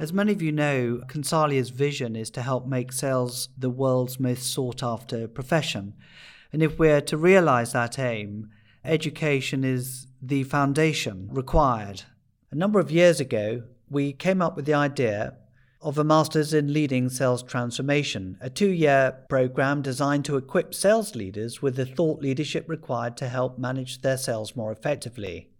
As many of you know, Consalia's vision is to help make sales the world's most sought after profession. And if we're to realize that aim, education is the foundation required. A number of years ago, we came up with the idea of a Masters in Leading Sales Transformation, a two year program designed to equip sales leaders with the thought leadership required to help manage their sales more effectively.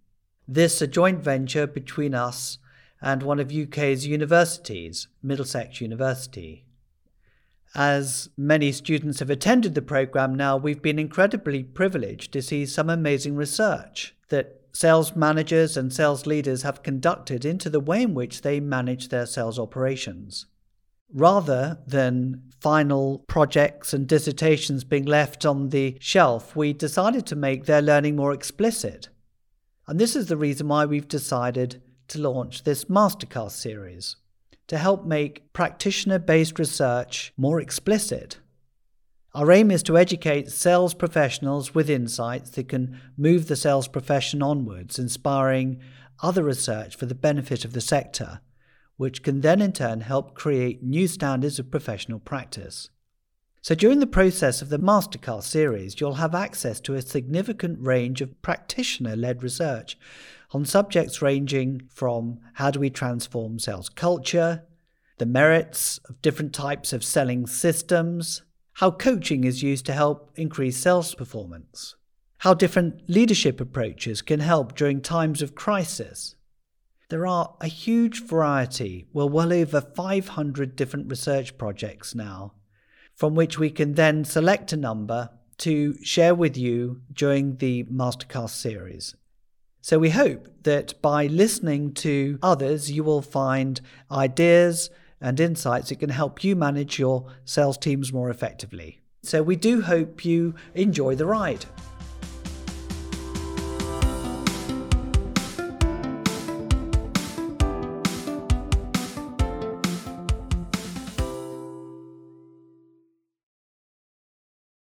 This a joint venture between us and one of UK's universities, Middlesex University. As many students have attended the programme now, we've been incredibly privileged to see some amazing research that sales managers and sales leaders have conducted into the way in which they manage their sales operations. Rather than final projects and dissertations being left on the shelf, we decided to make their learning more explicit. And this is the reason why we've decided to launch this Mastercast series to help make practitioner based research more explicit. Our aim is to educate sales professionals with insights that can move the sales profession onwards, inspiring other research for the benefit of the sector, which can then in turn help create new standards of professional practice. So, during the process of the Mastercast series, you'll have access to a significant range of practitioner led research on subjects ranging from how do we transform sales culture, the merits of different types of selling systems, how coaching is used to help increase sales performance, how different leadership approaches can help during times of crisis. There are a huge variety, well, well over 500 different research projects now, from which we can then select a number to share with you during the Mastercast series. So we hope that by listening to others, you will find ideas and insights that can help you manage your sales teams more effectively. So we do hope you enjoy the ride.